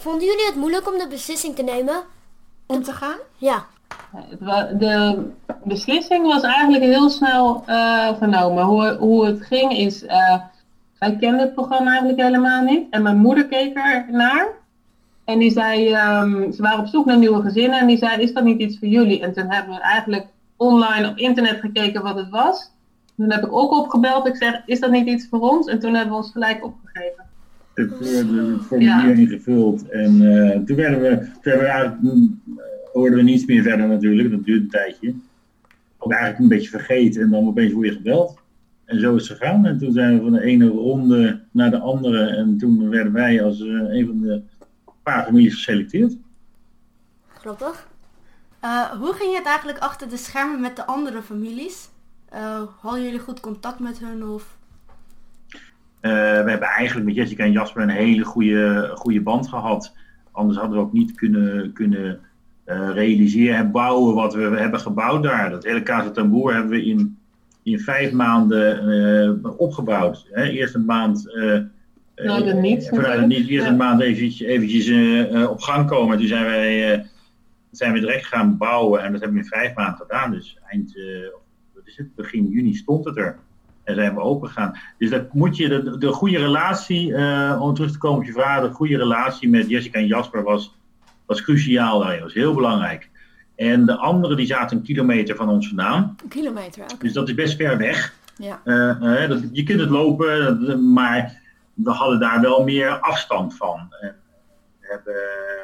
Vonden jullie het moeilijk om de beslissing te nemen? Om te gaan? Ja. De beslissing was eigenlijk heel snel eh, genomen. Hoe, hoe het ging is, eh, wij kenden het programma eigenlijk helemaal niet. En mijn moeder keek er naar. En die zei, ehm, ze waren op zoek naar nieuwe gezinnen. En die zei, is dat niet iets voor jullie? En toen hebben we eigenlijk online op internet gekeken wat het was. Toen heb ik ook opgebeld. Ik zeg, is dat niet iets voor ons? En toen hebben we ons gelijk opgegeven. Het, eh, het formulier ingevuld. En eh, toen werden we, toen werden we mm, hoorden we niets meer verder natuurlijk. Dat duurde een tijdje. Ook eigenlijk een beetje vergeten. En dan opeens word je gebeld. En zo is het gegaan. En toen zijn we van de ene ronde naar de andere. En toen werden wij als eh, een van de paar families geselecteerd. Grappig. Eh, hoe ging het eigenlijk achter de schermen met de andere families? Eh, hadden jullie goed contact met hun of... Eh, we hebben eigenlijk met Jessica en Jasper een hele goede, goede band gehad. Anders hadden we ook niet kunnen, kunnen eh, realiseren en bouwen wat we hebben gebouwd daar. Dat hele Casa Tamboer hebben we in, in vijf maanden eh, opgebouwd. Hè? Eerst een maand. Vanuit het niets Vanuit het natuurlijk. niets. Eerst een maand eventjes, eventjes op gang komen. Toen zijn wij zijn we direct gaan bouwen en dat hebben we in vijf maanden gedaan. Dus eind, wat is het? begin juni stond het er. En zijn we open gegaan. Dus dat moet je, de, de goede relatie, eh, om terug te komen op je vraag, de goede relatie met Jessica en Jasper was, was cruciaal daarin. was heel belangrijk. En de anderen die zaten een kilometer van ons vandaan. Een kilometer. Dus dat is best ver weg. Ja. Eh, eh, dat, je kunt het lopen, maar we hadden daar wel meer afstand van. En we, hebben,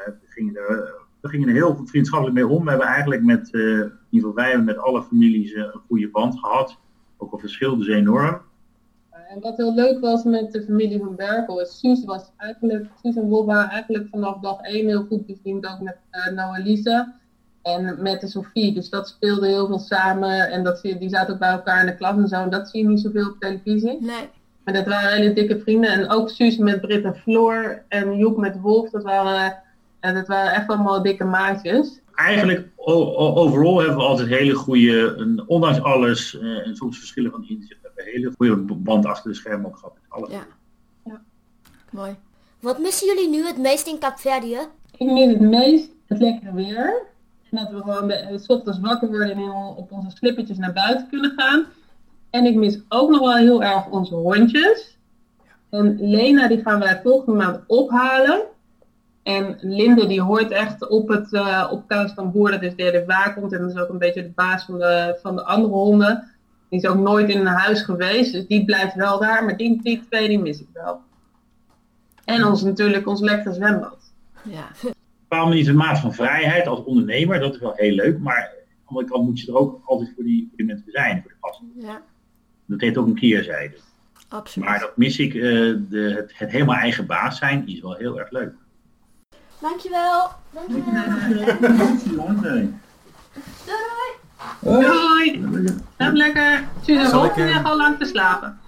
we, gingen er, we gingen er heel vriendschappelijk mee om. We hebben eigenlijk met, in ieder geval wij hebben met alle families een goede band gehad. Ook al verschilden ze enorm. En wat heel leuk was met de familie van Berkel is, Suus was eigenlijk, Suus en Wolf waren eigenlijk vanaf dag één heel goed bevriend, ook met uh, Noëlise en met de Sophie. Dus dat speelde heel veel samen en dat, die zaten ook bij elkaar in de klas en zo. En dat zie je niet zoveel op televisie. Nee. Maar dat waren hele dikke vrienden. En ook Suus met Britt en Floor en Joep met Wolf, dat waren, eh, dat waren echt allemaal dikke maatjes. Eigenlijk, overal hebben we altijd hele goede, een- ondanks alles eh, en soms verschillen van inzicht, hebben we hele goede band achter de schermen ook gehad. Met alle Ja. Mooi. Wat missen jullie nu het meest in Kaapverdië? Ik mis het meest het lekkere weer. En dat we gewoon de, s ochtends wakker worden en op onze slippertjes naar buiten kunnen gaan. En ik mis ook nog wel heel erg onze hondjes. En Lena die gaan wij volgende maand ophalen. En Linde die hoort echt op het eh op Kaas van Boer, dat is de hele waakhond. En dat is ook een beetje de baas van de, van de andere honden. Die is ook nooit in een huis geweest, dus die blijft wel daar. Maar die, die twee die mis ik wel. En ons natuurlijk ons lekkere zwembad. Ja. een bepaalde manier een maat van vrijheid als ondernemer. Dat is wel heel leuk. Maar aan de andere kant moet je er ook altijd voor die, voor die mensen zijn, voor de gasten. Ja, Dat heeft ook een keerzijde. absoluut. Maar dat mis ik, eh, de, het, het helemaal eigen baas zijn, is wel heel erg leuk. Dankjewel. Doei. Doei! Slaap lekker. Suus en Zal Wolf ik, eh, liggen al lang te slapen.